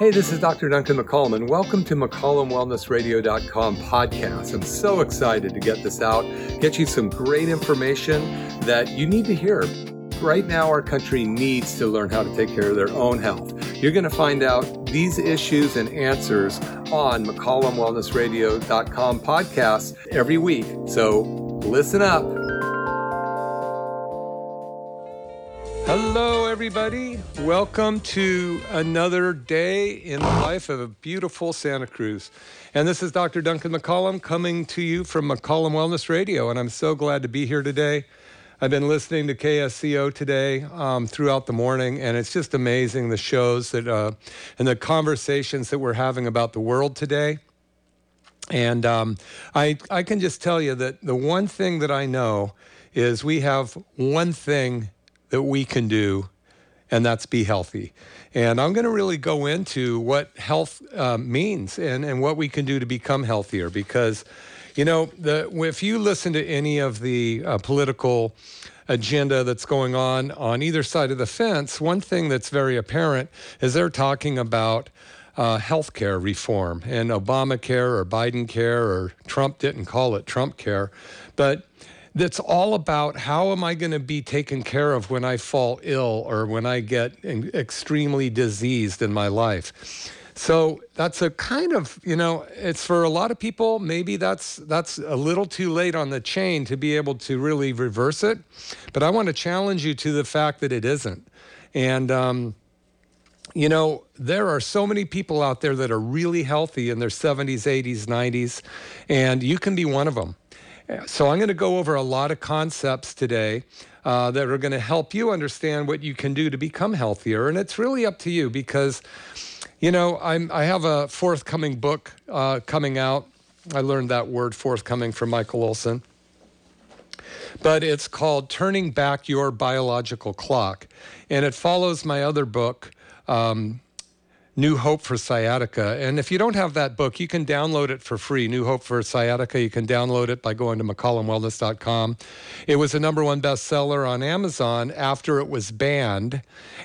Hey, this is Dr. Duncan McCollum, and welcome to McCollumWellnessRadio.com podcast. I'm so excited to get this out, get you some great information that you need to hear. Right now, our country needs to learn how to take care of their own health. You're going to find out these issues and answers on McCollumWellnessRadio.com podcast every week. So listen up. Hello, everybody. Welcome to another day in the life of a beautiful Santa Cruz. And this is Dr. Duncan McCollum coming to you from McCollum Wellness Radio. And I'm so glad to be here today. I've been listening to KSCO today um, throughout the morning, and it's just amazing the shows that uh, and the conversations that we're having about the world today. And um, I, I can just tell you that the one thing that I know is we have one thing that we can do, and that's be healthy. And I'm going to really go into what health uh, means and, and what we can do to become healthier because, you know, the, if you listen to any of the uh, political agenda that's going on on either side of the fence, one thing that's very apparent is they're talking about uh, reform and Obamacare or Biden care or Trump didn't call it Trump care. But that's all about how am I going to be taken care of when I fall ill or when I get extremely diseased in my life. So that's a kind of, you know, it's for a lot of people, maybe that's that's a little too late on the chain to be able to really reverse it. But I want to challenge you to the fact that it isn't. And um, you know, there are so many people out there that are really healthy in their 70s, 80s, 90s, and you can be one of them. So I'm going to go over a lot of concepts today uh, that are going to help you understand what you can do to become healthier. And it's really up to you because, you know, I'm, I have a forthcoming book uh, coming out. I learned that word forthcoming from Michael Olson. But it's called Turning Back Your Biological Clock. And it follows my other book, um, New Hope for Sciatica. And if you don't have that book, you can download it for free. New Hope for Sciatica. You can download it by going to McCollumWellness.com. It was a number one bestseller on Amazon after it was banned.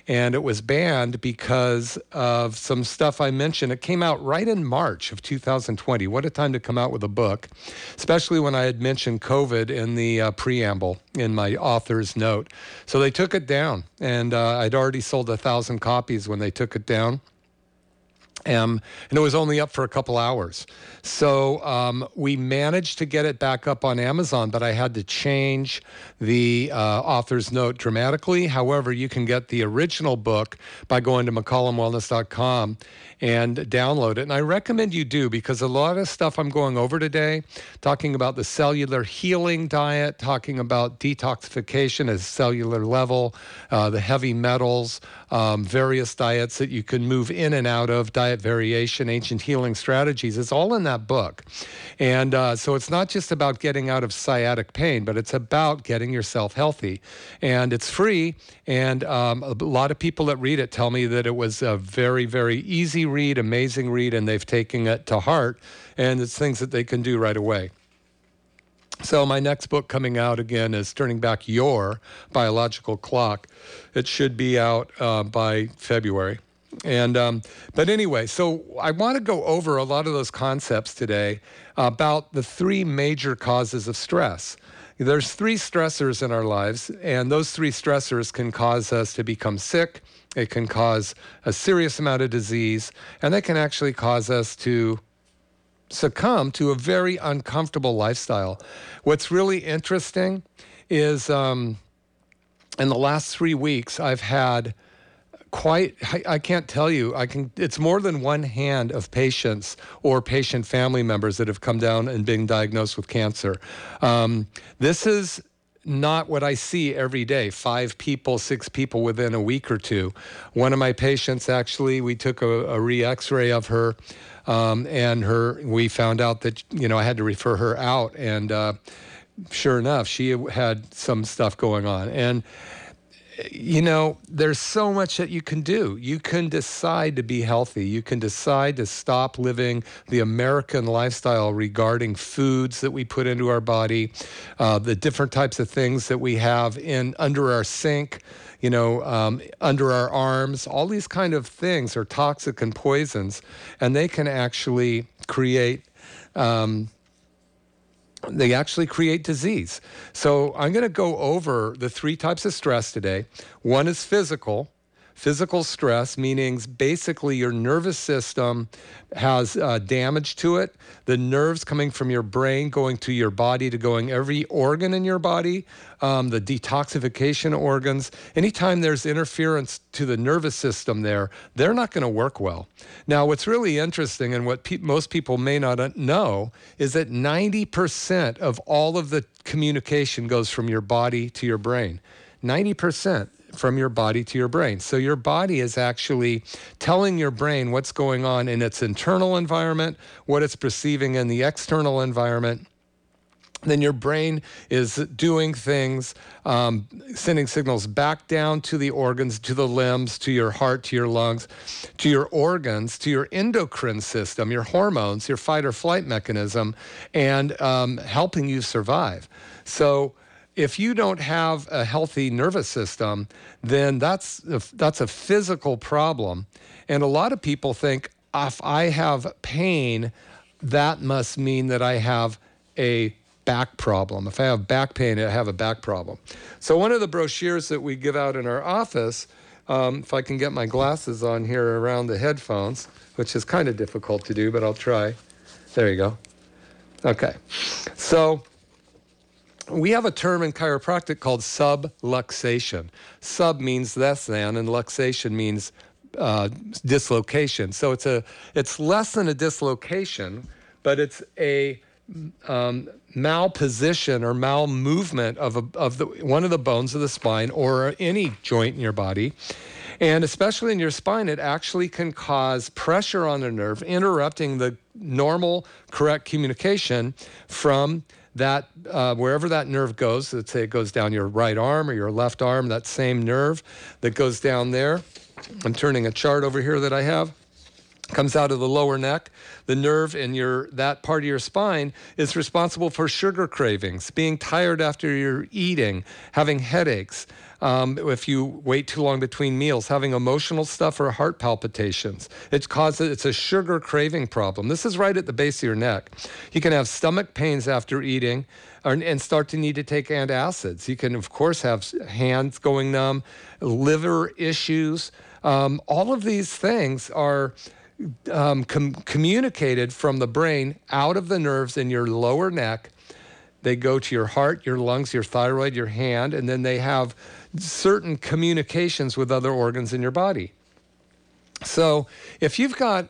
And it was banned because of some stuff I mentioned. It came out right in March of 2020. What a time to come out with a book, especially when I had mentioned COVID in the uh, preamble in my author's note. So they took it down. And uh, I'd already sold a thousand copies when they took it down. And it was only up for a couple hours. So um, we managed to get it back up on Amazon, but I had to change the uh, author's note dramatically. However, you can get the original book by going to McCollumWellness.com and download it. And I recommend you do because a lot of stuff I'm going over today, talking about the cellular healing diet, talking about detoxification at cellular level, uh, the heavy metals, um, various diets that you can move in and out of, diet variation, ancient healing strategies. It's all in that book. And uh, so it's not just about getting out of sciatic pain, but it's about getting yourself healthy. And it's free. And um, a lot of people that read it tell me that it was a very, very easy read, amazing read, and they've taken it to heart. And it's things that they can do right away. So, my next book coming out again is Turning Back Your Biological Clock. It should be out uh, by February. And um, but anyway, so I want to go over a lot of those concepts today about the three major causes of stress. There's three stressors in our lives, and those three stressors can cause us to become sick. It can cause a serious amount of disease, and they can actually cause us to succumb to a very uncomfortable lifestyle. What's really interesting is um, in the last three weeks, I've had quite I, I, can't tell you. I can it's more than one hand of patients or patient family members that have come down and been diagnosed with cancer. Um, this is not what i see every day. Five people six people within a week or two. One of my patients actually we took a, a re-x-ray of her um, and her we found out that you know i had to refer her out and uh, sure enough she had some stuff going on. And you know, there's so much that you can do. You can decide to be healthy. You can decide to stop living the American lifestyle regarding foods that we put into our body, uh, the different types of things that we have in under our sink, you know, um, under our arms. All these kind of things are toxic and poisons, and they can actually create. Um, they actually create disease. So I'm going to go over the three types of stress today. One is physical. Physical stress, meaning basically your nervous system has uh, damage to it. The nerves coming from your brain going to your body to going every organ in your body, um, the detoxification organs. Anytime there's interference to the nervous system there, they're not going to work well. Now, what's really interesting and what pe- most people may not know is that 90% of all of the communication goes from your body to your brain. 90% from your body to your brain. So your body is actually telling your brain what's going on in its internal environment, what it's perceiving in the external environment then your brain is doing things, um, sending signals back down to the organs, to the limbs, to your heart, to your lungs, to your organs, to your endocrine system, your hormones, your fight or flight mechanism, and um, helping you survive. So if you don't have a healthy nervous system, then that's a, that's a physical problem. And a lot of people think if I have pain, that must mean that I have a back problem. If I have back pain, I have a back problem. So one of the brochures that we give out in our office, um, if I can get my glasses on here around the headphones, which is kind of difficult to do, but I'll try. There you go. Okay. So we have a term in chiropractic called subluxation. Sub means less than, and luxation means uh, dislocation. So it's a it's less than a dislocation, but it's a um, malposition or malmovement of a, of the one of the bones of the spine or any joint in your body. And especially in your spine, it actually can cause pressure on the nerve, interrupting the normal, correct communication from that uh, wherever that nerve goes, let's say it goes down your right arm or your left arm, that same nerve that goes down there. I'm turning a chart over here that I have comes out of the lower neck the nerve in your that part of your spine is responsible for sugar cravings being tired after you're eating having headaches um, if you wait too long between meals, having emotional stuff or heart palpitations. It causes it's a sugar craving problem. This is right at the base of your neck. You can have stomach pains after eating and start to need to take antacids. You can, of course, have hands going numb, liver issues. Um, all of these things are um, com- communicated from the brain out of the nerves in your lower neck. They go to your heart, your lungs, your thyroid, your hand, and then they have certain communications with other organs in your body. So if you've got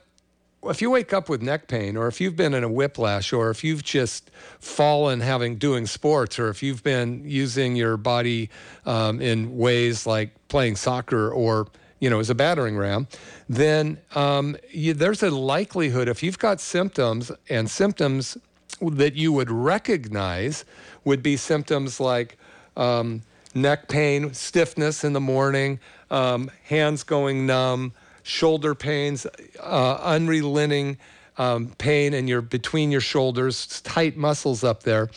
if you wake up with neck pain or if you've been in a whiplash or if you've just fallen having doing sports or if you've been using your body um, in ways like playing soccer or you know as a battering ram then um, you, there's a likelihood if you've got symptoms and symptoms that you would recognize would be symptoms like um, neck pain, stiffness in the morning, um, hands going numb, shoulder pains, uh, unrelenting um, pain in your between your shoulders, tight muscles up there.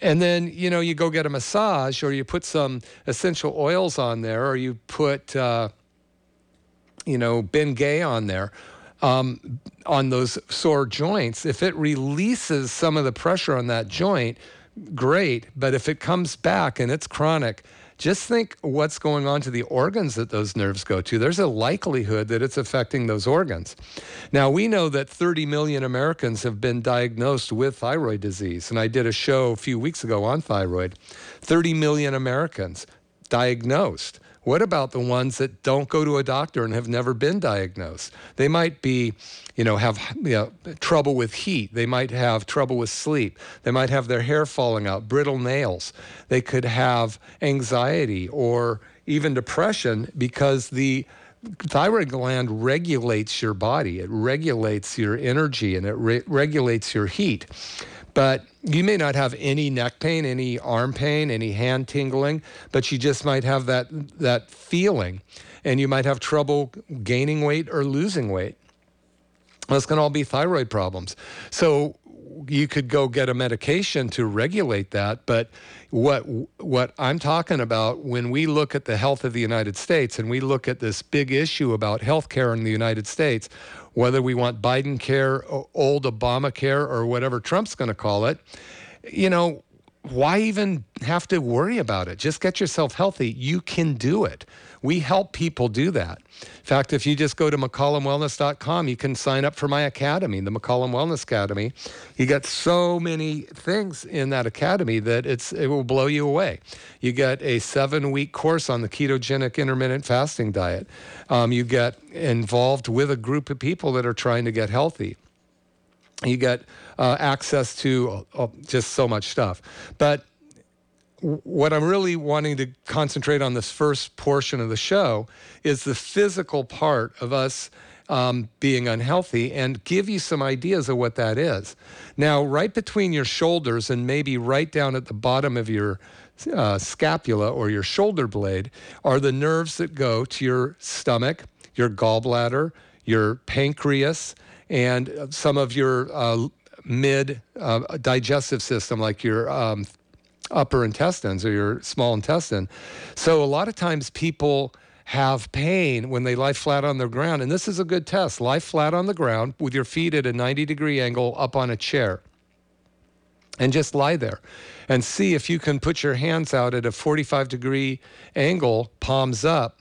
And then you know you go get a massage, or you put some essential oils on there, or you put uh, you know Bengay on there. Um, on those sore joints, if it releases some of the pressure on that joint, great. But if it comes back and it's chronic, just think what's going on to the organs that those nerves go to. There's a likelihood that it's affecting those organs. Now, we know that 30 million Americans have been diagnosed with thyroid disease. And I did a show a few weeks ago on thyroid. 30 million Americans diagnosed. What about the ones that don't go to a doctor and have never been diagnosed? They might be, you know, have you know, trouble with heat. They might have trouble with sleep. They might have their hair falling out, brittle nails. They could have anxiety or even depression because the thyroid gland regulates your body. It regulates your energy and it re- regulates your heat. But you may not have any neck pain, any arm pain, any hand tingling, but you just might have that that feeling and you might have trouble gaining weight or losing weight. This can all be thyroid problems. So you could go get a medication to regulate that, but what what I'm talking about when we look at the health of the United States and we look at this big issue about health care in the United States, whether we want Biden care, old Obamacare, or whatever Trump's going to call it, you know, why even have to worry about it? Just get yourself healthy. You can do it. We help people do that. In fact, if you just go to McCollumWellness.com, you can sign up for my academy, the McCollum Wellness Academy. You get so many things in that academy that it's it will blow you away. You get a seven week course on the ketogenic intermittent fasting diet. Um, you get involved with a group of people that are trying to get healthy you get uh, access to uh, just so much stuff. But what I'm really wanting to concentrate on this first portion of the show is the physical part of us um, being unhealthy and give you some ideas of what that is. Now, right between your shoulders and maybe right down at the bottom of your uh, scapula or your shoulder blade are the nerves that go to your stomach, your gallbladder, your pancreas, and some of your uh, mid uh, digestive system, like your um, upper intestines or your small intestine. So a lot of times people have pain when they lie flat on the ground. And this is a good test. Lie flat on the ground with your feet at a 90 degree angle up on a chair. And just lie there and see if you can put your hands out at a 45 degree angle, palms up,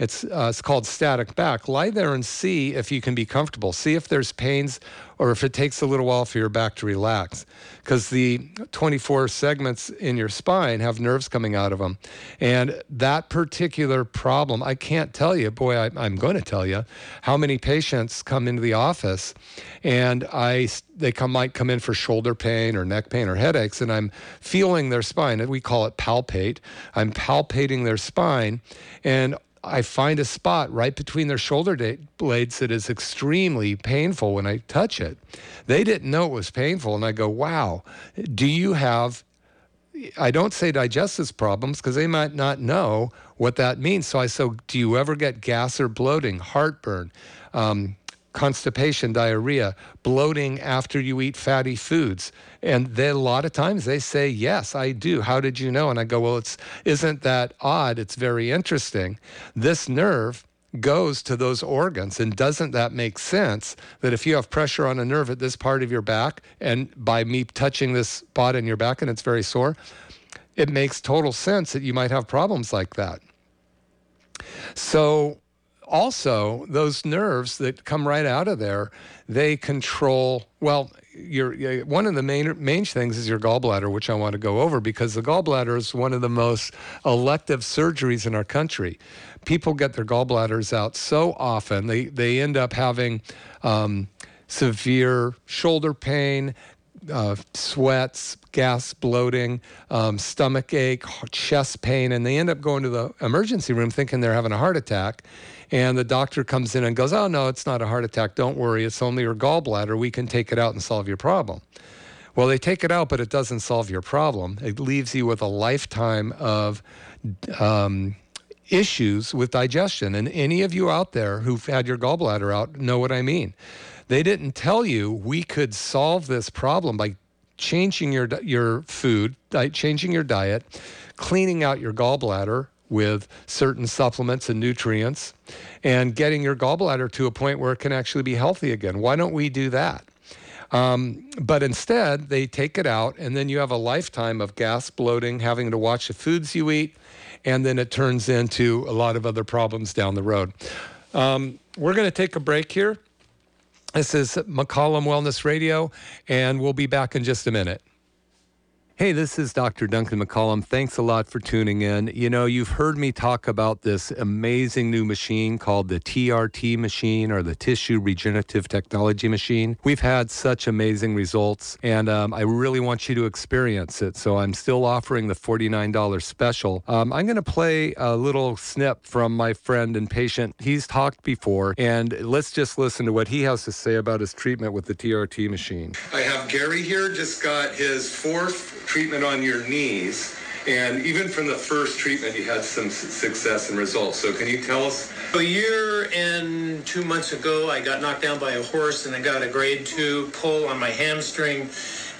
it's, uh, it's called static back. Lie there and see if you can be comfortable. See if there's pains or if it takes a little while for your back to relax. Because the 24 segments in your spine have nerves coming out of them. And that particular problem, I can't tell you, boy, I, I'm going to tell you, how many patients come into the office and I, they come, might come in for shoulder pain or neck pain or headaches, and I'm feeling their spine. We call it palpate. I'm palpating their spine. And I find a spot right between their shoulder blades that is extremely painful when I touch it. They didn't know it was painful. And I go, wow, do you have, I don't say digestive problems because they might not know what that means. So I say, do you ever get gas or bloating, heartburn? Um, constipation, diarrhea, bloating after you eat fatty foods. And they, a lot of times they say, Yes, I do. How did you know? And I go, Well, it's isn't that odd? It's very interesting. This nerve goes to those organs. And doesn't that make sense that if you have pressure on a nerve at this part of your back, and by me touching this spot in your back and it's very sore, it makes total sense that you might have problems like that. So also those nerves that come right out of there, they control. Well, your one of the main main things is your gallbladder, which I want to go over because the gallbladder is one of the most elective surgeries in our country. People get their gallbladders out so often they they end up having um, severe shoulder pain, uh, sweats, gas, bloating, um, stomach ache, chest pain, and they end up going to the emergency room thinking they're having a heart attack. And the doctor comes in and goes, Oh, no, it's not a heart attack. Don't worry. It's only your gallbladder. We can take it out and solve your problem. Well, they take it out, but it doesn't solve your problem. It leaves you with a lifetime of um, issues with digestion. And any of you out there who've had your gallbladder out know what I mean. They didn't tell you we could solve this problem by changing your your food, changing your diet, cleaning out your gallbladder, with certain supplements and nutrients and getting your gallbladder to a point where it can actually be healthy again. Why don't we do that? Um, but instead, they take it out, and then you have a lifetime of gas, bloating, having to watch the foods you eat, and then it turns into a lot of other problems down the road. Um, we're going to take a break here. This is McCollum Wellness Radio, and we'll be back in just a minute. Hey, this is Dr. Duncan McCollum. Thanks a lot for tuning in. You know, you've heard me talk about this amazing new machine called the TRT machine or the Tissue Regenerative Technology machine. We've had such amazing results, and um, I really want you to experience it. So I'm still offering the $49 special. Um, I'm going to play a little snip from my friend and patient. He's talked before, and let's just listen to what he has to say about his treatment with the TRT machine. I have Gary here, just got his fourth treatment on your knees. And even from the first treatment, you had some success and results. So can you tell us? A year and two months ago, I got knocked down by a horse and I got a grade two pull on my hamstring.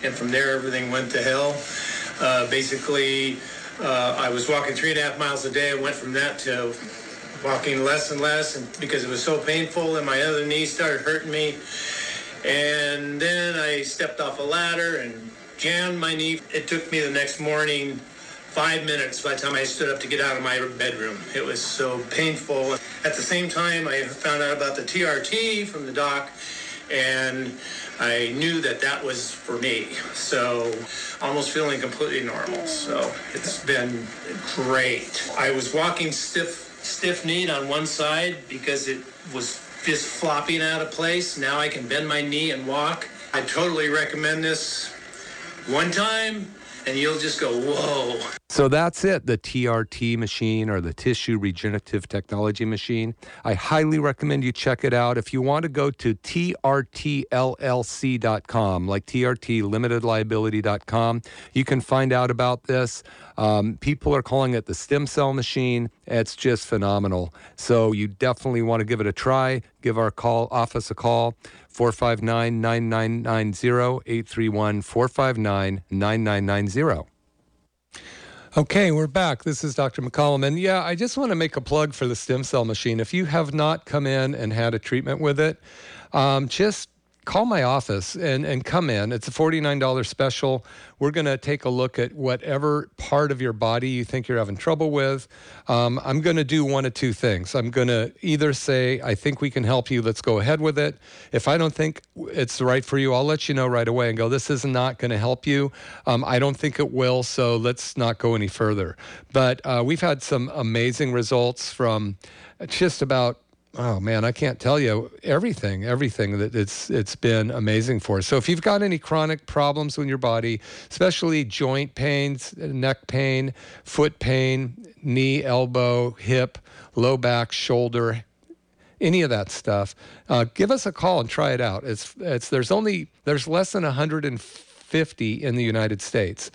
And from there, everything went to hell. Uh, basically, uh, I was walking three and a half miles a day. I went from that to walking less and less and because it was so painful and my other knee started hurting me. And then I stepped off a ladder and jammed my knee. It took me the next morning five minutes by the time I stood up to get out of my bedroom. It was so painful. At the same time, I found out about the TRT from the doc, and I knew that that was for me. So almost feeling completely normal. So it's been great. I was walking stiff, stiff kneed on one side because it was just flopping out of place. Now I can bend my knee and walk. I totally recommend this one time and you'll just go, whoa. So that's it, the TRT machine or the Tissue Regenerative Technology machine. I highly recommend you check it out. If you want to go to trtllc.com, like trtlimitedliability.com, you can find out about this. Um, people are calling it the stem cell machine. It's just phenomenal. So you definitely want to give it a try. Give our call office a call. 459 9990 831 459 9990. Okay, we're back. This is Dr. McCollum. And yeah, I just want to make a plug for the stem cell machine. If you have not come in and had a treatment with it, um, just call my office and, and come in. It's a $49 special. We're going to take a look at whatever part of your body you think you're having trouble with. Um, I'm going to do one of two things. I'm going to either say, I think we can help you, let's go ahead with it. If I don't think it's right for you, I'll let you know right away and go, this is not going to help you. Um, I don't think it will, so let's not go any further. But uh, we've had some amazing results from just about Oh man, I can't tell you everything, everything that it's it's been amazing for. So if you've got any chronic problems in your body, especially joint pains, neck pain, foot pain, knee, elbow, hip, low back, shoulder, any of that stuff, uh, give us a call and try it out. It's it's there's only there's less than 150 in the United States.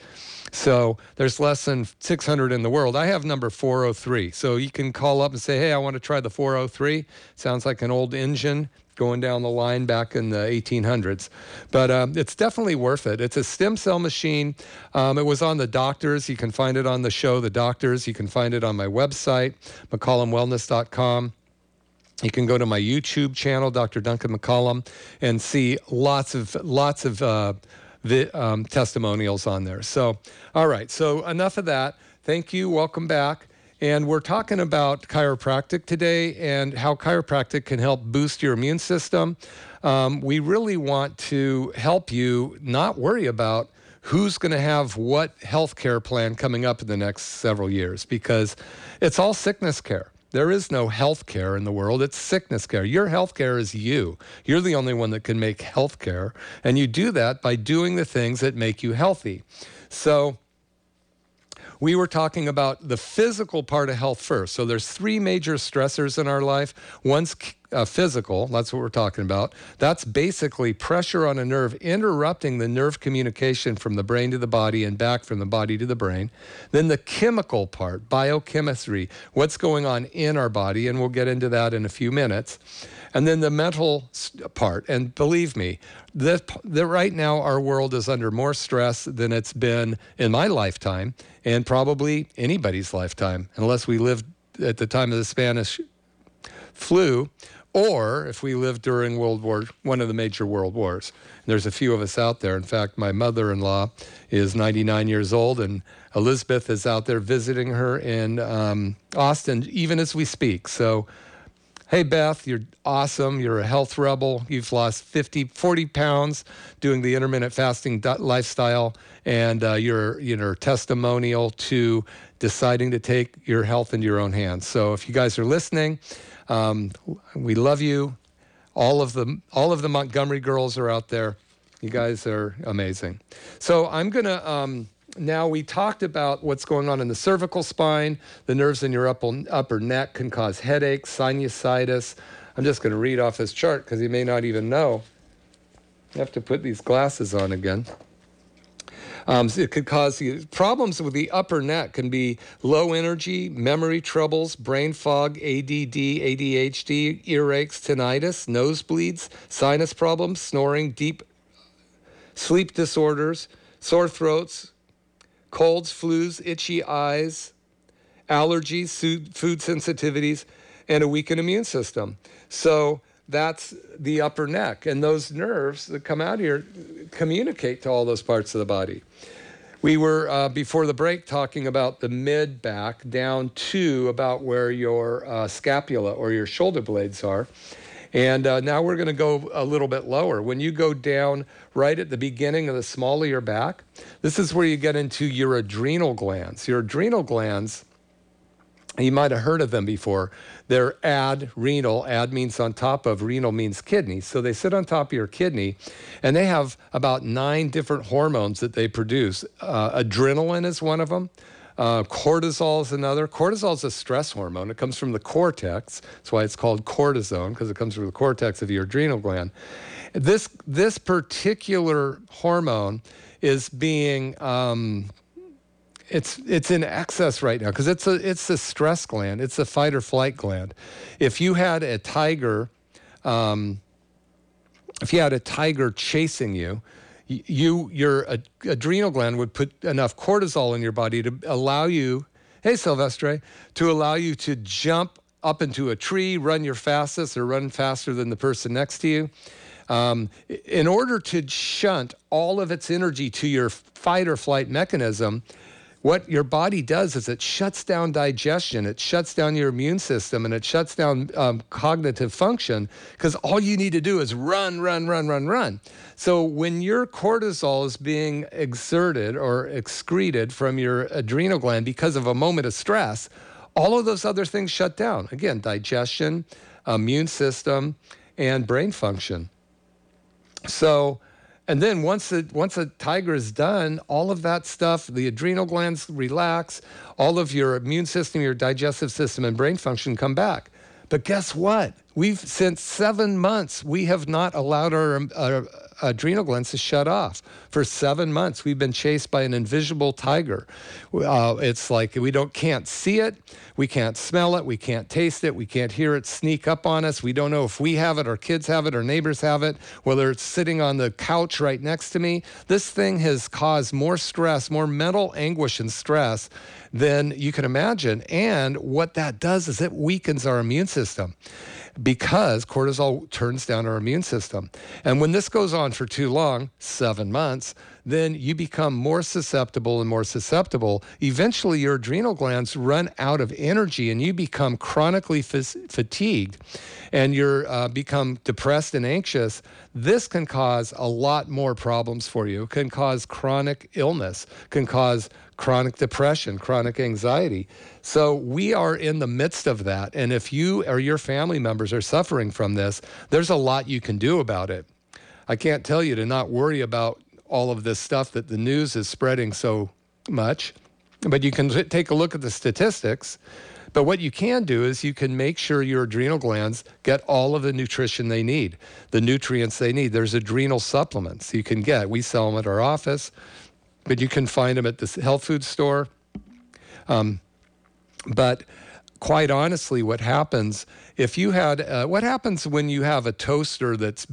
So there's less than 600 in the world. I have number 403. So you can call up and say, hey, I want to try the 403. Sounds like an old engine going down the line back in the 1800s. But um, it's definitely worth it. It's a stem cell machine. Um, it was on the doctors. You can find it on the show, The Doctors. You can find it on my website, McCollumWellness.com. You can go to my YouTube channel, Dr. Duncan McCollum, and see lots of lots of uh, the um, testimonials on there. So, all right. So enough of that. Thank you. Welcome back. And we're talking about chiropractic today and how chiropractic can help boost your immune system. Um, we really want to help you not worry about who's going to have what health care plan coming up in the next several years because it's all sickness care. There is no health care in the world. It's sickness care. Your health care is you. You're the only one that can make health care. And you do that by doing the things that make you healthy. So, we were talking about the physical part of health first. So there's three major stressors in our life. One's uh, physical, that's what we're talking about. That's basically pressure on a nerve interrupting the nerve communication from the brain to the body and back from the body to the brain. Then the chemical part, biochemistry, what's going on in our body, and we'll get into that in a few minutes. And then the mental part. And believe me, that, that right now our world is under more stress than it's been in my lifetime and probably anybody's lifetime, unless we lived at the time of the Spanish flu or if we lived during World War, one of the major world wars. There's a few of us out there. In fact, my mother-in-law is 99 years old, and Elizabeth is out there visiting her in um, Austin, even as we speak. So Hey, Beth, you're awesome. You're a health rebel. You've lost 50, 40 pounds doing the intermittent fasting lifestyle, and uh, you're, you know, testimonial to deciding to take your health into your own hands. So if you guys are listening, um, we love you. All of the all of the Montgomery girls are out there. You guys are amazing. So I'm gonna. Um, now we talked about what's going on in the cervical spine. The nerves in your upper, upper neck can cause headaches, sinusitis. I'm just going to read off this chart because you may not even know. You have to put these glasses on again. Um, it could cause problems with the upper neck can be low energy, memory troubles, brain fog, ADD, ADHD, earaches, tinnitus, nosebleeds, sinus problems, snoring, deep sleep disorders, sore throats, colds, flus, itchy eyes, allergies, food sensitivities, and a weakened immune system. So that's the upper neck. And those nerves that come out here communicate to all those parts of the body. We were, uh, before the break, talking about the mid back down to about where your uh, scapula or your shoulder blades are. And uh, now we're going to go a little bit lower. When you go down right at the beginning of the small of your back, this is where you get into your adrenal glands. Your adrenal glands, you might have heard of them before. They're adrenal. Ad means on top of, renal means kidney. So they sit on top of your kidney, and they have about nine different hormones that they produce. Uh, adrenaline is one of them. Uh, cortisol is another. Cortisol is a stress hormone. It comes from the cortex. That's why it's called cortisone because it comes from the cortex of your adrenal gland. This this particular hormone is being um, it's it's in excess right now because it's a it's a stress gland. It's a fight or flight gland. If you had a tiger, um, if you had a tiger chasing you, you your ad- adrenal gland would put enough cortisol in your body to allow you, hey Silvestre, to allow you to jump up into a tree, run your fastest, or run faster than the person next to you. Um, in order to shunt all of its energy to your fight or flight mechanism, what your body does is it shuts down digestion, it shuts down your immune system, and it shuts down um, cognitive function because all you need to do is run, run, run, run, run. So when your cortisol is being exerted or excreted from your adrenal gland because of a moment of stress, all of those other things shut down. Again, digestion, immune system, and brain function. So, and then once the once a tiger is done, all of that stuff, the adrenal glands relax, all of your immune system, your digestive system, and brain function come back. But guess what? We've since seven months we have not allowed our, our adrenal glands to shut off. For seven months, we've been chased by an invisible tiger. Uh, it's like we don't can't see it, we can't smell it, we can't taste it, we can't hear it sneak up on us. We don't know if we have it, our kids have it, our neighbors have it, whether it's sitting on the couch right next to me. This thing has caused more stress, more mental anguish and stress than you can imagine. And what that does is it weakens our immune system because cortisol turns down our immune system. And when this goes on for too long, seven months, then you become more susceptible and more susceptible. Eventually, your adrenal glands run out of energy and you become chronically f- fatigued and you uh, become depressed and anxious. This can cause a lot more problems for you, can cause chronic illness, can cause chronic depression, chronic anxiety. So we are in the midst of that. And if you or your family members are suffering from this, there's a lot you can do about it. I can't tell you to not worry about all of this stuff that the news is spreading so much, but you can take a look at the statistics. But what you can do is you can make sure your adrenal glands get all of the nutrition they need, the nutrients they need. There's adrenal supplements you can get. We sell them at our office but you can find them at the health food store. Um, but quite honestly, what happens if you had uh, what happens when you have a toaster that's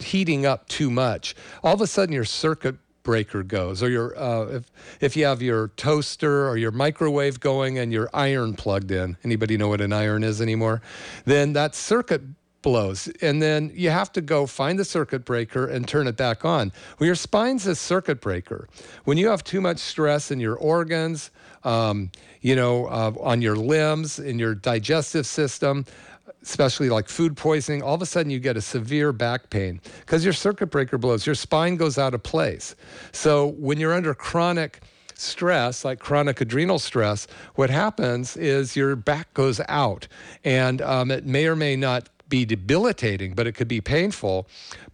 heating up too much? All of a sudden, your circuit breaker goes, or your uh, if if you have your toaster or your microwave going and your iron plugged in. Anybody know what an iron is anymore? Then that circuit blows. And then you have to go find the circuit breaker and turn it back on. Well, your spine's a circuit breaker. When you have too much stress in your organs, um, you know, uh, on your limbs, in your digestive system, especially like food poisoning, all of a sudden you get a severe back pain because your circuit breaker blows, your spine goes out of place. So when you're under chronic stress, like chronic adrenal stress, what happens is your back goes out, and um, it may or may not be debilitating, but it could be painful.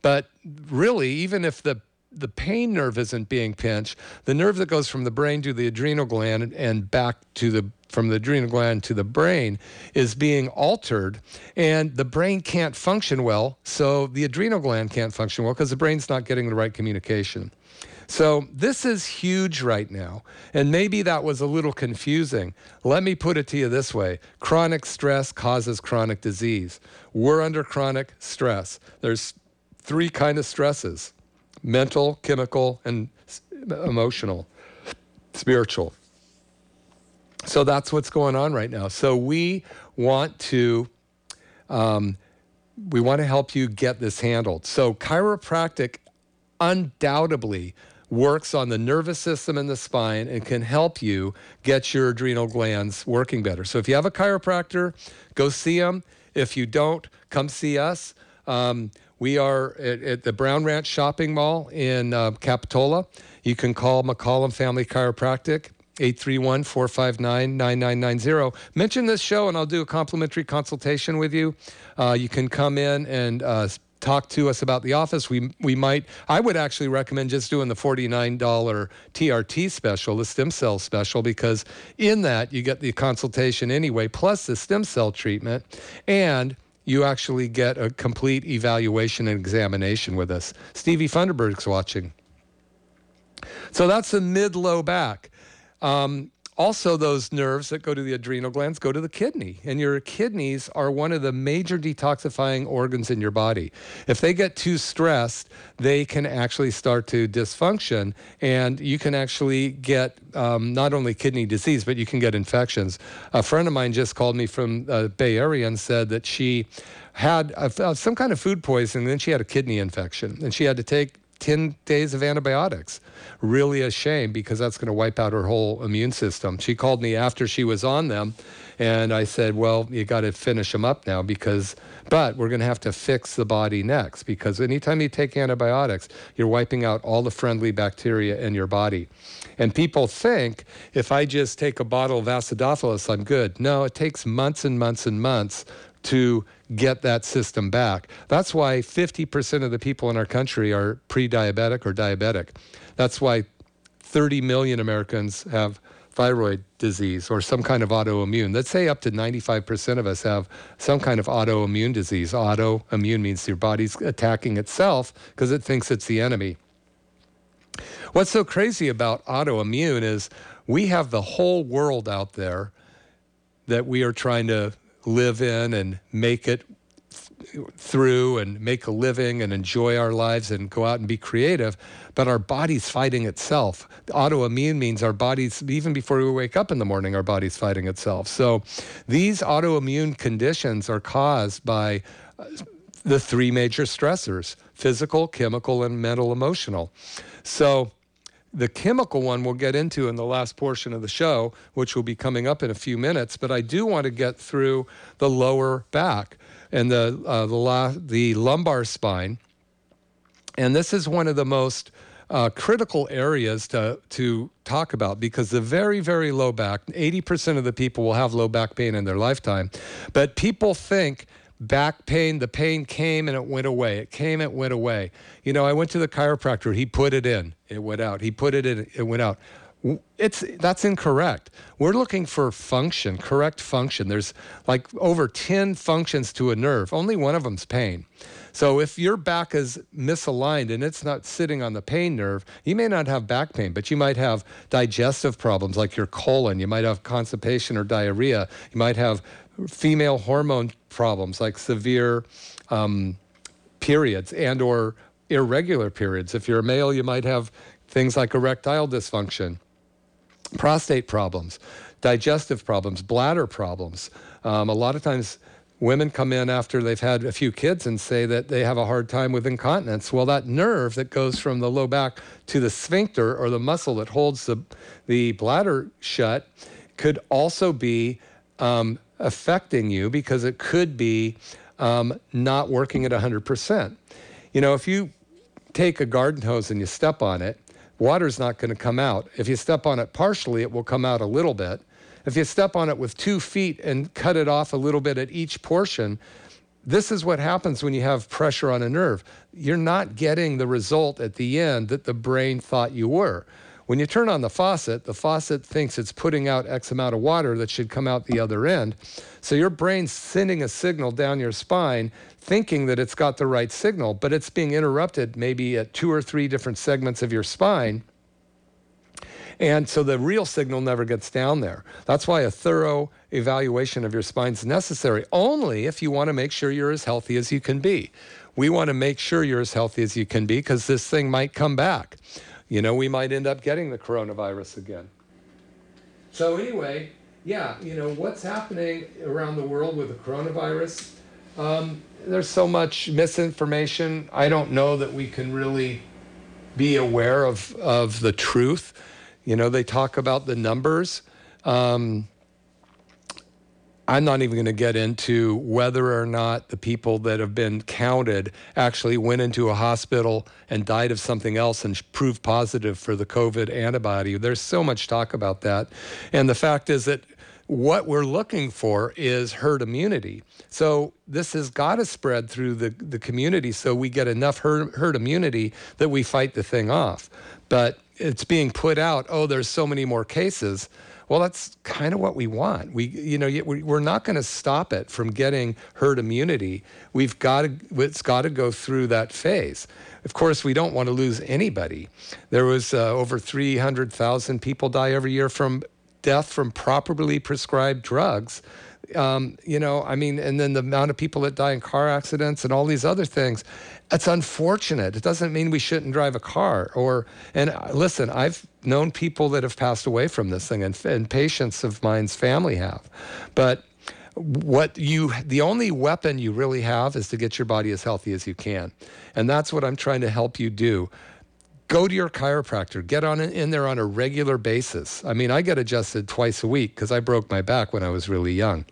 But really, even if the the pain nerve isn't being pinched, the nerve that goes from the brain to the adrenal gland and back to the from the adrenal gland to the brain is being altered and the brain can't function well so the adrenal gland can't function well because the brain's not getting the right communication. So this is huge right now and maybe that was a little confusing. Let me put it to you this way. Chronic stress causes chronic disease. We're under chronic stress. There's three kind of stresses mental, chemical, and emotional, spiritual. So that's what's going on right now. So we want to um, we want to help you get this handled. So chiropractic undoubtedly works on the nervous system and the spine and can help you get your adrenal glands working better. So if you have a chiropractor, go see them. If you don't, come see us. Um, we are at, at, the Brown Ranch Shopping Mall in uh, Capitola. You can call McCollum Family Chiropractic. 831 459 9990. Mention this show and I'll do a complimentary consultation with you. Uh, you can come in and uh, talk to us about the office. We we might I would actually recommend just doing the $49 TRT special, the stem cell special because in that you get the consultation anyway plus the stem cell treatment and you actually get a complete evaluation and examination with us. Stevie Funderburg's watching. So that's the mid low back. Um, also, those nerves that go to the adrenal glands go to the kidney, and your kidneys are one of the major detoxifying organs in your body. If they get too stressed, they can actually start to dysfunction, and you can actually get um, not only kidney disease, but you can get infections. A friend of mine just called me from the Bay Area and said that she had a, some kind of food poisoning, then she had a kidney infection, and she had to take 10 days of antibiotics. Really a shame because that's going to wipe out her whole immune system. She called me after she was on them, and I said, Well, you got to finish them up now because, but we're going to have to fix the body next because anytime you take antibiotics, you're wiping out all the friendly bacteria in your body. And people think if I just take a bottle of acidophilus, I'm good. No, it takes months and months and months to get that system back. That's why 50% of the people in our country are pre diabetic or diabetic. That's why 30 million Americans have thyroid disease or some kind of autoimmune. Let's say up to 95% of us have some kind of autoimmune disease. Autoimmune means your body's attacking itself because it thinks it's the enemy. What's so crazy about autoimmune is we have the whole world out there that we are trying to live in and make it through and make a living and enjoy our lives and go out and be creative, but our body's fighting itself. Autoimmune means our bodies, even before we wake up in the morning, our body's fighting itself. So these autoimmune conditions are caused by uh, the three major stressors physical, chemical, and mental emotional. So the chemical one we'll get into in the last portion of the show, which will be coming up in a few minutes. But I do want to get through the lower back and the uh, the, la- the lumbar spine, and this is one of the most uh, critical areas to to talk about because the very very low back, 80% of the people will have low back pain in their lifetime, but people think back pain, the pain came and it went away. It came, it went away. You know, I went to the chiropractor, he put it in, it went out. He put it in, it went out. It's that's incorrect. We're looking for function, correct function. There's like over 10 functions to a nerve. Only one of them's pain. So if your back is misaligned and it's not sitting on the pain nerve, you may not have back pain, but you might have digestive problems like your colon. You might have constipation or diarrhea. You might have female hormone problems like severe um, periods and or irregular periods. If you're a male, you might have things like erectile dysfunction, prostate problems, digestive problems, bladder problems. Um, a lot of times, women come in after they've had a few kids and say that they have a hard time with incontinence. Well, that nerve that goes from the low back to the sphincter or the muscle that holds the, the bladder shut could also be um, affecting you because it could be um, not working at 100%. You know, if you take a garden hose and you step on it, water's not going to come out. If you step on it partially, it will come out a little bit. If you step on it with two feet and cut it off a little bit at each portion, this is what happens when you have pressure on a nerve. You're not getting the result at the end that the brain thought you were. When you turn on the faucet, the faucet thinks it's putting out X amount of water that should come out the other end. So your brain's sending a signal down your spine thinking that it's got the right signal, but it's being interrupted maybe at two or three different segments of your spine. And so the real signal never gets down there. That's why a thorough evaluation of your spine is necessary, only if you want to make sure you're as healthy as you can be. We want to make sure you're as healthy as you can be because this thing might come back you know, we might end up getting the coronavirus again. So, anyway, yeah, you know, what's happening around the world with the coronavirus? Um, there's so much misinformation. I don't know that we can really be aware of, of the truth. You know, they talk about the numbers. Um, I'm not even going to get into whether or not the people that have been counted actually went into a hospital and died of something else and proved positive for the COVID antibody. There's so much talk about that. And the fact is that what we're looking for is herd immunity. So this has got to spread through the, the community so we get enough herd, herd immunity that we fight the thing off. But it's being put out, oh, there's so many more cases. Well, that's kind of what we want. We, you know, we're not going to stop it from getting herd immunity. We've got to, it's got to go through that phase. Of course, we don't want to lose anybody. There was uh, over 300,000 people die every year from death from properly prescribed drugs. Um, you know, I mean, and then the amount of people that die in car accidents and all these other things. It's unfortunate. It doesn't mean we shouldn't drive a car. Or and uh, listen, I've known people that have passed away from this thing, and, and patients of mine's family have. But what you the only weapon you really have is to get your body as healthy as you can and that's what i'm trying to help you do go to your chiropractor get on in there on a regular basis i mean i get adjusted twice a week because i broke my back when i was really young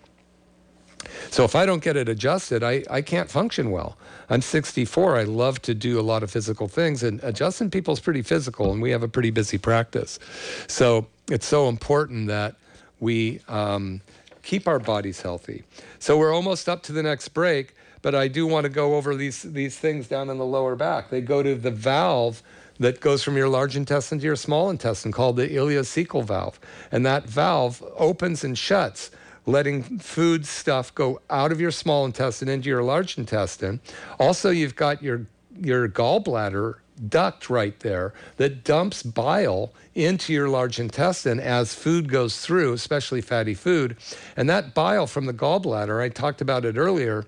so if I don't get it adjusted, I, I can't function well. I'm 64. I love to do a lot of physical things, and adjusting people is pretty physical, and we have a pretty busy practice. So it's so important that we um, keep our bodies healthy. So we're almost up to the next break, but I do want to go over these, these things down in the lower back. They go to the valve that goes from your large intestine to your small intestine called the ileocecal valve. And that valve opens and shuts letting food stuff go out of your small intestine into your large intestine. Also, you've got your your gallbladder duct right there that dumps bile into your large intestine as food goes through, especially fatty food. And that bile from the gallbladder, I talked about it earlier,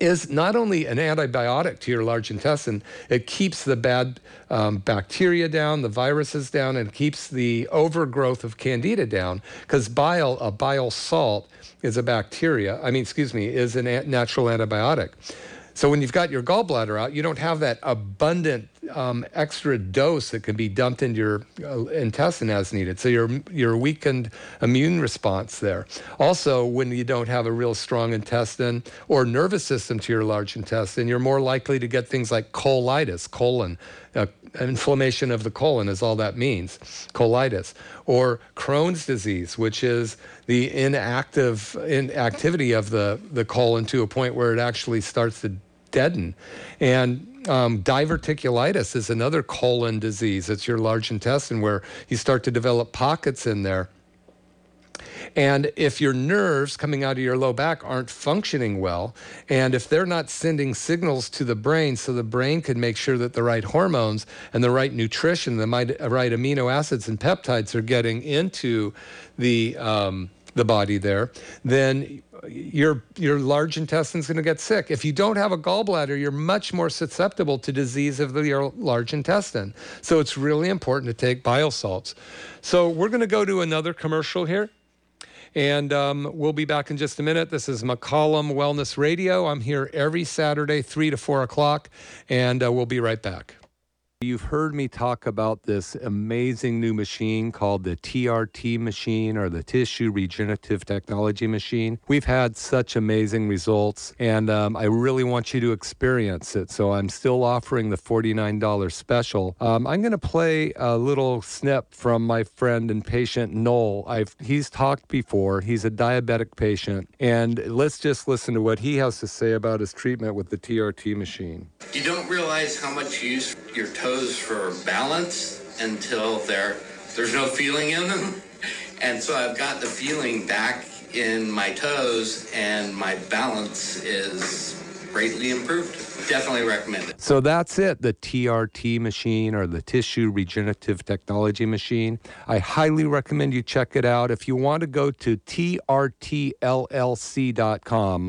is not only an antibiotic to your large intestine, it keeps the bad um, bacteria down, the viruses down, and keeps the overgrowth of candida down. Because bile, a bile salt, is a bacteria, I mean, excuse me, is a natural antibiotic. So when you've got your gallbladder out, you don't have that abundant um, extra dose that can be dumped into your uh, intestine as needed. So your your weakened immune response there. Also, when you don't have a real strong intestine or nervous system to your large intestine, you're more likely to get things like colitis, colon. Uh, inflammation of the colon is all that means, colitis, or Crohn's disease, which is the inactive inactivity of the, the colon to a point where it actually starts to deaden. And um, diverticulitis is another colon disease. It's your large intestine where you start to develop pockets in there. And if your nerves coming out of your low back aren't functioning well, and if they're not sending signals to the brain so the brain can make sure that the right hormones and the right nutrition, the right amino acids and peptides are getting into the um, the body there, then your your large intestine is going to get sick. If you don't have a gallbladder, you're much more susceptible to disease of the, your large intestine. So it's really important to take bile salts. So we're going to go to another commercial here. And um, we'll be back in just a minute. This is McCollum Wellness Radio. I'm here every Saturday, 3 to 4 o'clock, and uh, we'll be right back. You've heard me talk about this amazing new machine called the TRT machine or the Tissue Regenerative Technology machine. We've had such amazing results, and um, I really want you to experience it. So I'm still offering the $49 special. Um, I'm going to play a little snip from my friend and patient Noel. I've he's talked before. He's a diabetic patient, and let's just listen to what he has to say about his treatment with the TRT machine. You don't realize how much use your toes for balance until there there's no feeling in them. And so I've got the feeling back in my toes and my balance is greatly improved. Definitely recommend it. So that's it, the TRT machine or the Tissue Regenerative Technology machine. I highly recommend you check it out. If you want to go to trtllc.com,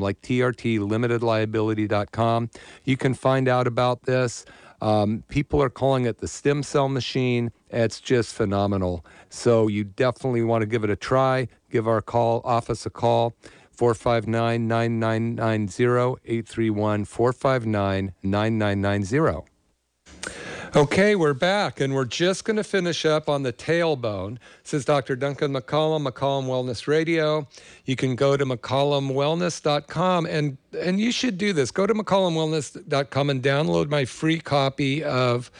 like trtlimitedliability.com, you can find out about this. Um, people are calling it the stem cell machine. It's just phenomenal. So you definitely want to give it a try. Give our call office a call. 459 9990 831 459 9990. Okay, we're back, and we're just going to finish up on the tailbone. This is Dr. Duncan McCollum, McCollum Wellness Radio. You can go to McCollumWellness.com, and, and you should do this. Go to McCollumWellness.com and download my free copy of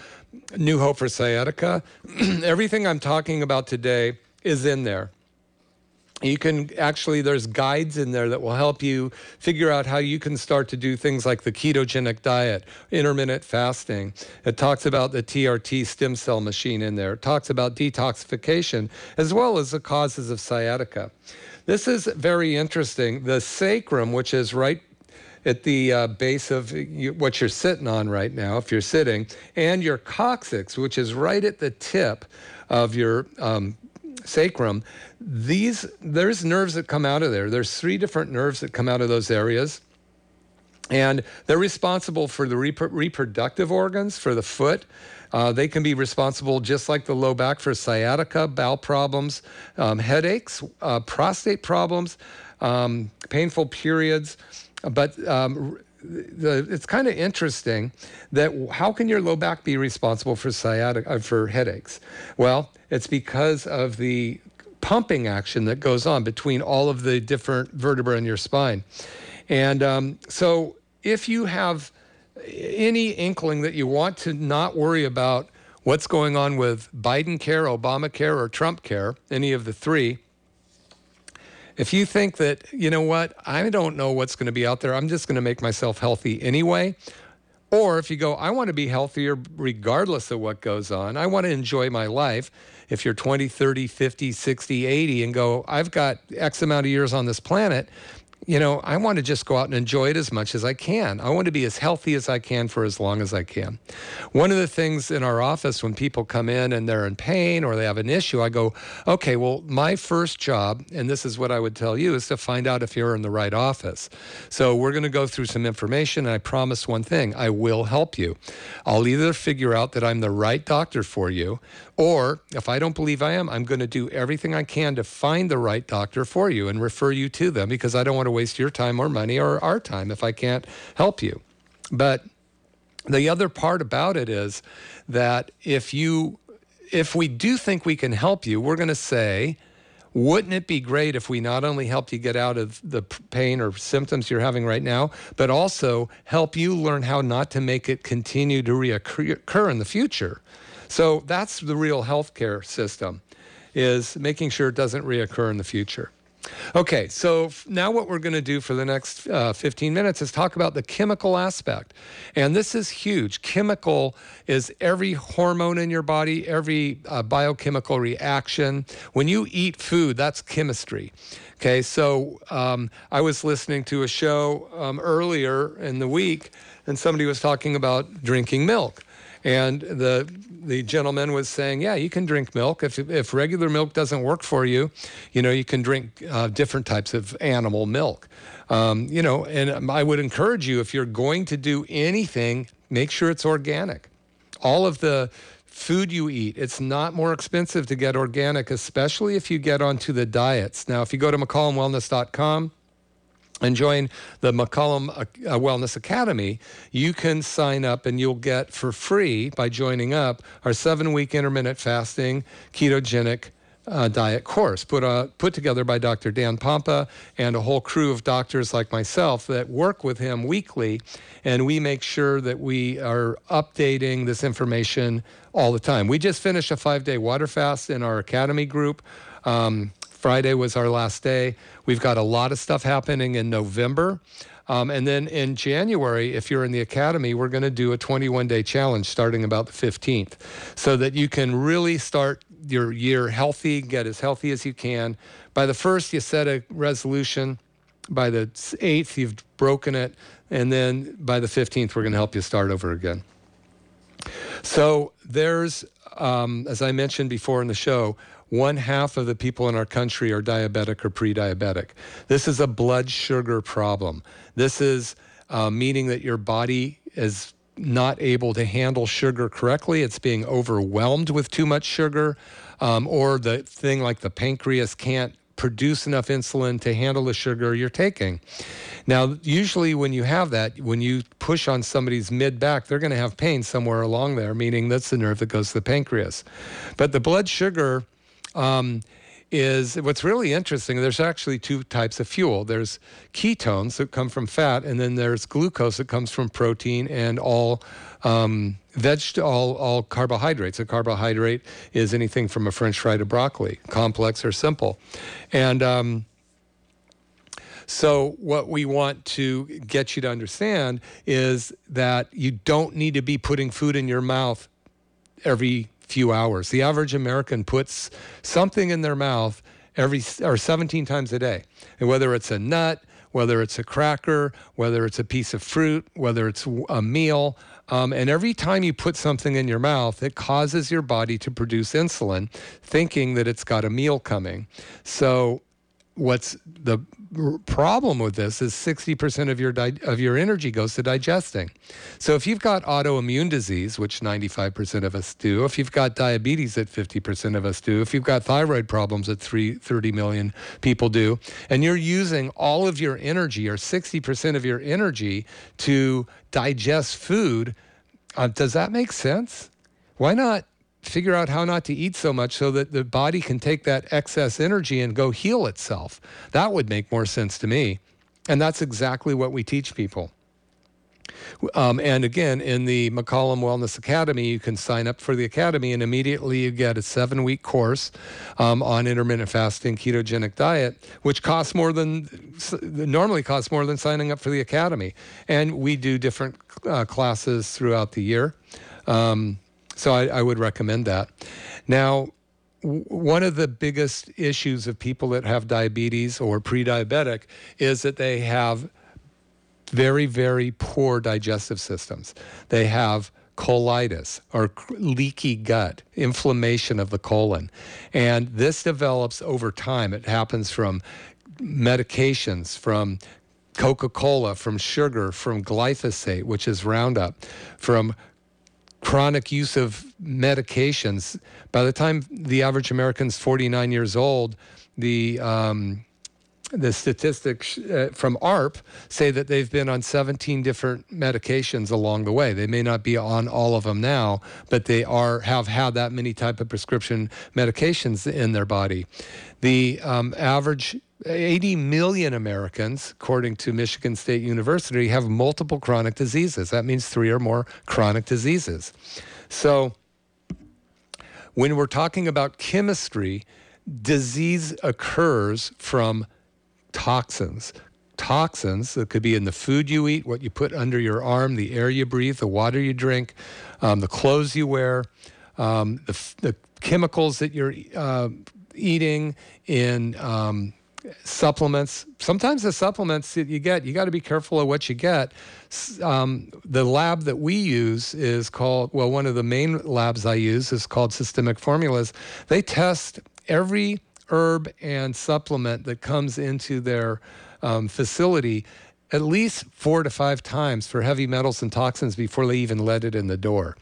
New Hope for Sciatica. Everything I'm talking about today is in there you can actually there's guides in there that will help you figure out how you can start to do things like the ketogenic diet intermittent fasting. It talks about the trt stem cell machine in there. It talks about detoxification as well as the causes of sciatica. This is very interesting. The sacrum which is right at the uh, base of what you're sitting on right now, if you're sitting, and your coccyx, which is right at the tip of your um, sacrum, these there's nerves that come out of there. There's three different nerves that come out of those areas. And they're responsible for the repro- reproductive organs for the foot. Uh, they can be responsible, just like the low back, for sciatica, bowel problems, um, headaches, uh, prostate problems, um, painful periods. But um, the, it's kind of interesting that how can your low back be responsible for sciatica uh, for headaches? Well, it's because of the pumping action that goes on between all of the different vertebrae in your spine. And um, so if you have any inkling that you want to not worry about what's going on with Biden care, Obamacare, or Trump care, any of the three, if you think that, you know what, I don't know what's going to be out there, I'm just going to make myself healthy anyway, or if you go, I want to be healthier regardless of what goes on, I want to enjoy my life. If you're 20, 30, 50, 60, 80, and go, I've got X amount of years on this planet, you know, I want to just go out and enjoy it as much as I can. I want to be as healthy as I can for as long as I can. One of the things in our office when people come in and they're in pain or they have an issue, I go, okay, well, my first job, and this is what I would tell you, is to find out if you're in the right office. So we're going to go through some information, and I promise one thing I will help you. I'll either figure out that I'm the right doctor for you, or if I don't believe I am, I'm going to do everything I can to find the right doctor for you and refer you to them because I don't want to waste your time or money or our time if I can't help you. But the other part about it is that if you if we do think we can help you, we're going to say, wouldn't it be great if we not only helped you get out of the pain or symptoms you're having right now, but also help you learn how not to make it continue to reoccur in the future? So that's the real healthcare system is making sure it doesn't reoccur in the future. Okay, so now what we're going to do for the next uh, 15 minutes is talk about the chemical aspect. And this is huge. Chemical is every hormone in your body, every uh, biochemical reaction. When you eat food, that's chemistry. Okay, so um, I was listening to a show um, earlier in the week, and somebody was talking about drinking milk. And the the gentleman was saying, yeah, you can drink milk. If if regular milk doesn't work for you, you know, you can drink uh, different types of animal milk. Um, you know, and I would encourage you if you're going to do anything, make sure it's organic. All of the food you eat, it's not more expensive to get organic, especially if you get onto the diets. Now, if you go to McCollumWellness.com, and join the McCollum uh, Wellness Academy, you can sign up and you'll get for free by joining up our seven week intermittent fasting ketogenic uh, diet course put, uh, put together by Dr. Dan Pompa and a whole crew of doctors like myself that work with him weekly. And we make sure that we are updating this information all the time. We just finished a five day water fast in our academy group. Um, Friday was our last day. We've got a lot of stuff happening in November. Um, and then in January, if you're in the academy, we're going to do a 21 day challenge starting about the 15th so that you can really start your year healthy, get as healthy as you can. By the first, you set a resolution. By the eighth, you've broken it. And then by the 15th, we're going to help you start over again. So there's, um, as I mentioned before in the show, one half of the people in our country are diabetic or pre diabetic. This is a blood sugar problem. This is uh, meaning that your body is not able to handle sugar correctly. It's being overwhelmed with too much sugar, um, or the thing like the pancreas can't produce enough insulin to handle the sugar you're taking. Now, usually when you have that, when you push on somebody's mid back, they're going to have pain somewhere along there, meaning that's the nerve that goes to the pancreas. But the blood sugar um, is what's really interesting. There's actually two types of fuel. There's ketones that come from fat, and then there's glucose that comes from protein and all um, all all carbohydrates. A carbohydrate is anything from a French fry to broccoli, complex or simple, and um, so, what we want to get you to understand is that you don't need to be putting food in your mouth every few hours. The average American puts something in their mouth every or 17 times a day. And whether it's a nut, whether it's a cracker, whether it's a piece of fruit, whether it's a meal, um, and every time you put something in your mouth, it causes your body to produce insulin, thinking that it's got a meal coming. So, what's the problem with this is 60% of your di- of your energy goes to digesting. So if you've got autoimmune disease, which 95% of us do, if you've got diabetes that 50% of us do, if you've got thyroid problems that 3 30 million people do, and you're using all of your energy or 60% of your energy to digest food, uh, does that make sense? Why not figure out how not to eat so much so that the body can take that excess energy and go heal itself. That would make more sense to me. And that's exactly what we teach people. Um, and again, in the McCollum Wellness Academy, you can sign up for the academy, and immediately you get a seven week course um, on intermittent fasting, ketogenic diet, which costs more than normally costs more than signing up for the academy. And we do different uh, classes throughout the year. Um, so I, I would recommend that. Now, one of the biggest issues of people that have diabetes or pre-diabetic is that they have very, very poor digestive systems. They have colitis or leaky gut, inflammation of the colon. And this develops over time. It happens from medications, from Coca Cola, from sugar, from glyphosate, which is Roundup, from chronic use of medications. By the time the average American's 49 years old, the um, the statistics uh, from ARP say that they've been on 17 different medications along the way. They may not be on all of them now, but they are have had that many type of prescription medications in their body. The um, average 80 million Americans, according to Michigan State University, have multiple chronic diseases. That means three or more chronic diseases. So, when we're talking about chemistry, disease occurs from toxins. Toxins that could be in the food you eat, what you put under your arm, the air you breathe, the water you drink, um, the clothes you wear, um, the, the, chemicals that you're uh, eating in um, supplements. Sometimes the supplements that you get, you got to be careful of what you get. Um, the lab that we use is called, well, one of the main labs I use is called Systemic Formulas. They test every herb and supplement that comes into their um, facility at least four to five times for heavy metals and toxins before they even let it in the door.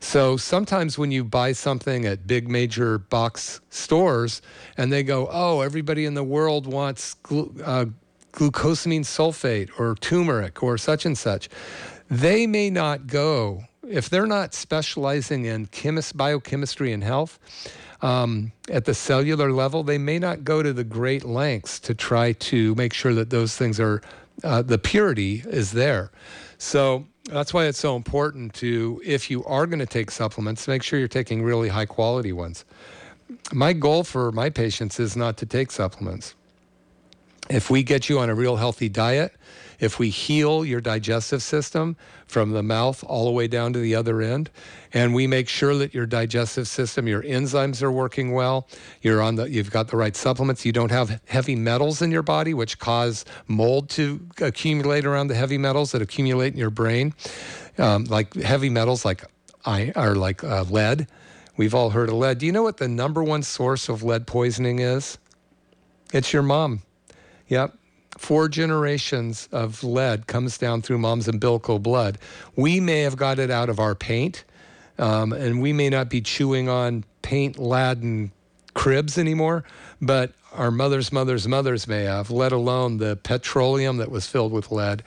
So sometimes when you buy something at big major box stores and they go, oh, everybody in the world wants uh, glucosamine sulfate or turmeric or such and such. They may not go if they're not specializing in chemist, biochemistry and health um, at the cellular level, they may not go to the great lengths to try to make sure that those things are, uh, the purity is there. So that's why it's so important to, if you are going to take supplements, make sure you're taking really high quality ones. My goal for my patients is not to take supplements. If we get you on a real healthy diet, if we heal your digestive system from the mouth all the way down to the other end, and we make sure that your digestive system, your enzymes are working well, you're on the, you've got the right supplements, you don't have heavy metals in your body, which cause mold to accumulate around the heavy metals that accumulate in your brain, um, like heavy metals like I, are like uh, lead. We've all heard of lead. Do you know what the number one source of lead poisoning is? It's your mom. Yep four generations of lead comes down through mom's umbilical blood. We may have got it out of our paint, um, and we may not be chewing on paint laden cribs anymore, but our mothers' mothers' mothers may have, let alone the petroleum that was filled with lead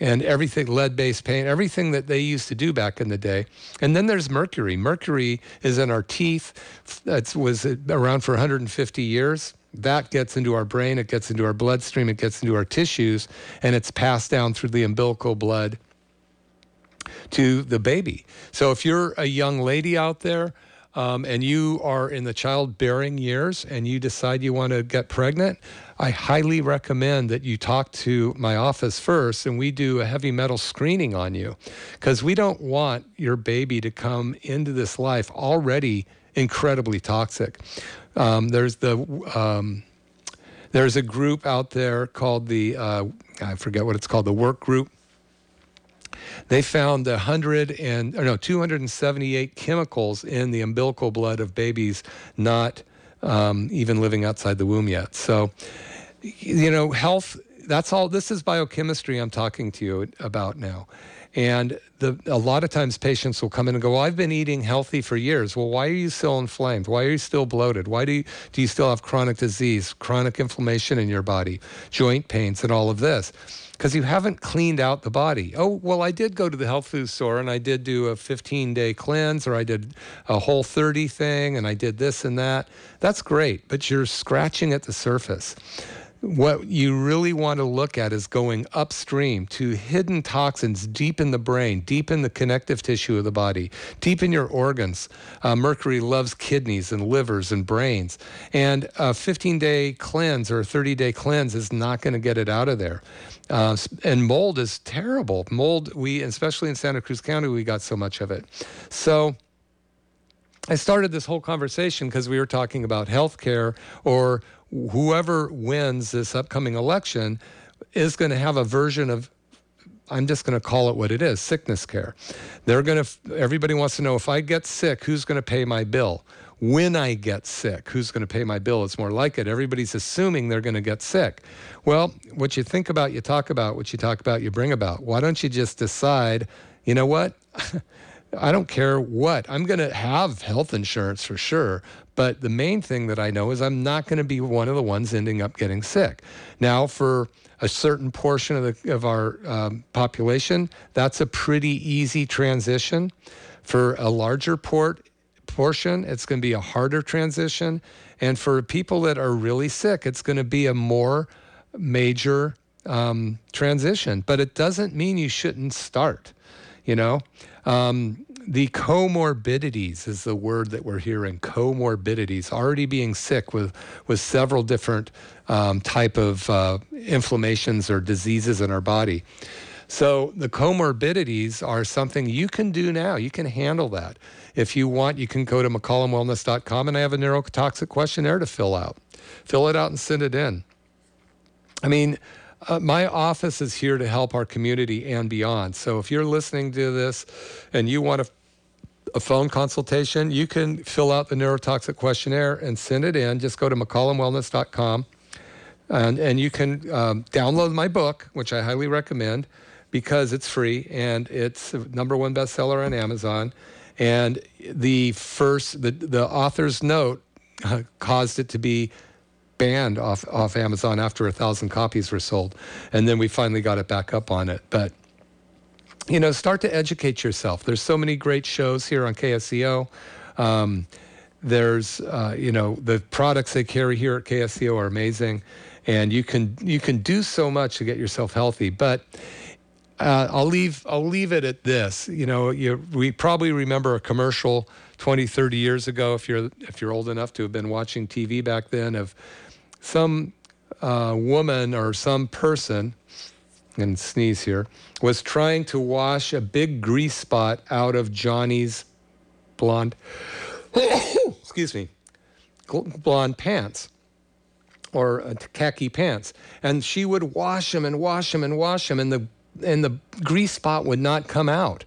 and everything lead based paint, everything that they used to do back in the day. And then there's mercury. Mercury is in our teeth. It was around for 150 years that gets into our brain, it gets into our bloodstream, it gets into our tissues, and it's passed down through the umbilical blood to the baby. So if you're a young lady out there um, and you are in the childbearing years and you decide you want to get pregnant, I highly recommend that you talk to my office first and we do a heavy metal screening on you because we don't want your baby to come into this life already incredibly toxic. Um, there's the um, there's a group out there called the uh, I forget what it's called the work group. They found 100 and no 278 chemicals in the umbilical blood of babies not um, even living outside the womb yet. So, you know, health. That's all. This is biochemistry I'm talking to you about now. And the, a lot of times patients will come in and go, well, I've been eating healthy for years. Well, why are you still inflamed? Why are you still bloated? Why do you, do you still have chronic disease, chronic inflammation in your body, joint pains, and all of this? Because you haven't cleaned out the body. Oh, well, I did go to the health food store and I did do a 15 day cleanse or I did a whole 30 thing and I did this and that. That's great, but you're scratching at the surface what you really want to look at is going upstream to hidden toxins deep in the brain, deep in the connective tissue of the body, deep in your organs. Uh, mercury loves kidneys and livers and brains. And a 15 day cleanse or a 30 day cleanse is not going to get it out of there. Uh, and mold is terrible. Mold, we, especially in Santa Cruz County, we got so much of it. So, I started this whole conversation because we were talking about healthcare or whoever wins this upcoming election is going to have a version of I'm just going to call it what it is sickness care. They're going to, everybody wants to know if I get sick, who's going to pay my bill? When I get sick, who's going to pay my bill? It's more like it. Everybody's assuming they're going to get sick. Well, what you think about, you talk about. What you talk about, you bring about. Why don't you just decide, you know what? I don't care what. I'm going to have health insurance for sure. But the main thing that I know is I'm not going to be one of the ones ending up getting sick. Now, for a certain portion of, the, of our um, population, that's a pretty easy transition. For a larger port, portion, it's going to be a harder transition. And for people that are really sick, it's going to be a more major um, transition. But it doesn't mean you shouldn't start, you know? Um, the comorbidities is the word that we're hearing. Comorbidities, already being sick with with several different um, type of uh, inflammations or diseases in our body. So the comorbidities are something you can do now. You can handle that. If you want, you can go to McCollumWellness.com and I have a neurotoxic questionnaire to fill out. Fill it out and send it in. I mean, uh, my office is here to help our community and beyond. So if you're listening to this and you want a, phone consultation, you can fill out the neurotoxic questionnaire and send it in. Just go to McCollumWellness.com and, and you can um, download my book, which I highly recommend because it's free and it's number one bestseller on Amazon. And the first, the, the author's note uh, caused it to be banned off off Amazon after a thousand copies were sold, and then we finally got it back up on it. But you know, start to educate yourself. There's so many great shows here on KSCO. Um, there's uh, you know the products they carry here at KSCO are amazing, and you can you can do so much to get yourself healthy. But uh, I'll leave I'll leave it at this. You know, you, we probably remember a commercial 20, 30 years ago, if you're if you're old enough to have been watching TV back then, of some uh, woman or some person, and sneeze here, was trying to wash a big grease spot out of Johnny's blonde, excuse me, blonde pants or uh, khaki pants, and she would wash them and wash them and wash them, and the and the grease spot would not come out.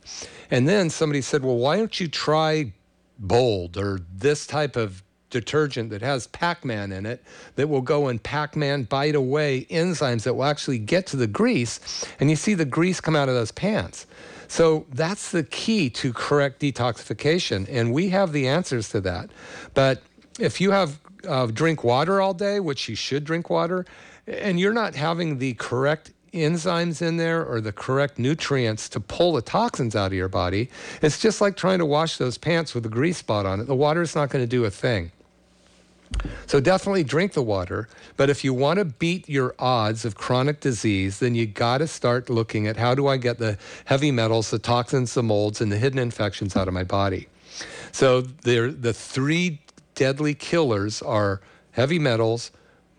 And then somebody said, well, why don't you try Bold or this type of detergent that has Pac-Man in it that will go and Pac-Man bite away enzymes that will actually get to the grease and you see the grease come out of those pants. So that's the key to correct detoxification and we have the answers to that. But if you have uh, drink water all day, which you should drink water, and you're not having the correct enzymes in there or the correct nutrients to pull the toxins out of your body, it's just like trying to wash those pants with a grease spot on it. The water is not going to do a thing. So definitely drink the water. But if you want to beat your odds of chronic disease, then you got to start looking at how do I get the heavy metals, the toxins, the molds, and the hidden infections out of my body. So the three deadly killers are heavy metals,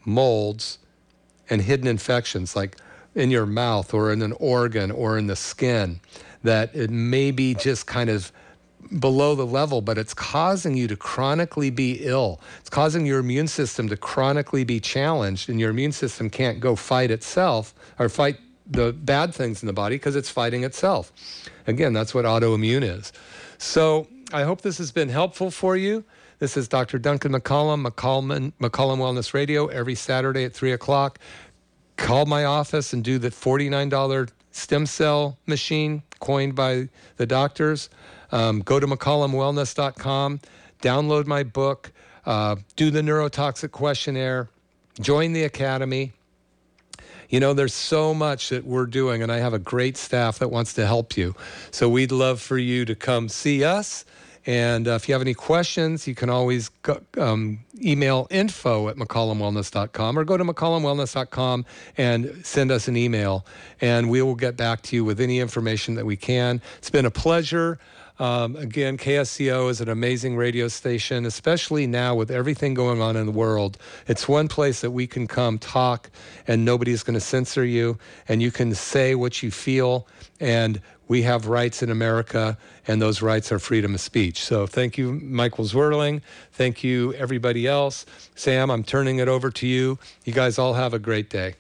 molds, and hidden infections like in your mouth or in an organ or in the skin that it may be just kind of below the level, but it's causing you to chronically be ill. It's causing your immune system to chronically be challenged, and your immune system can't go fight itself or fight the bad things in the body because it's fighting itself. Again, that's what autoimmune is. So I hope this has been helpful for you. This is Dr. Duncan McCollum, McCollum, McCollum Wellness Radio, every Saturday at 3 o'clock call my office and do the $49 stem cell machine coined by the doctors. Um, go to McCollumWellness.com, download my book, uh, do the neurotoxic questionnaire, join the academy. You know, there's so much that we're doing, and I have a great staff that wants to help you. So we'd love for you to come see us and uh, if you have any questions, you can always go, um, email info at McCollumWellness.com or go to McCollumWellness.com and send us an email. And we will get back to you with any information that we can. It's been a pleasure. Um, again, KSCO is an amazing radio station, especially now with everything going on in the world. It's one place that we can come talk and nobody's going to censor you and you can say what you feel. And we have rights in America, and those rights are freedom of speech. So thank you, Michael Zwerling. Thank you, everybody else. Sam, I'm turning it over to you. You guys all have a great day.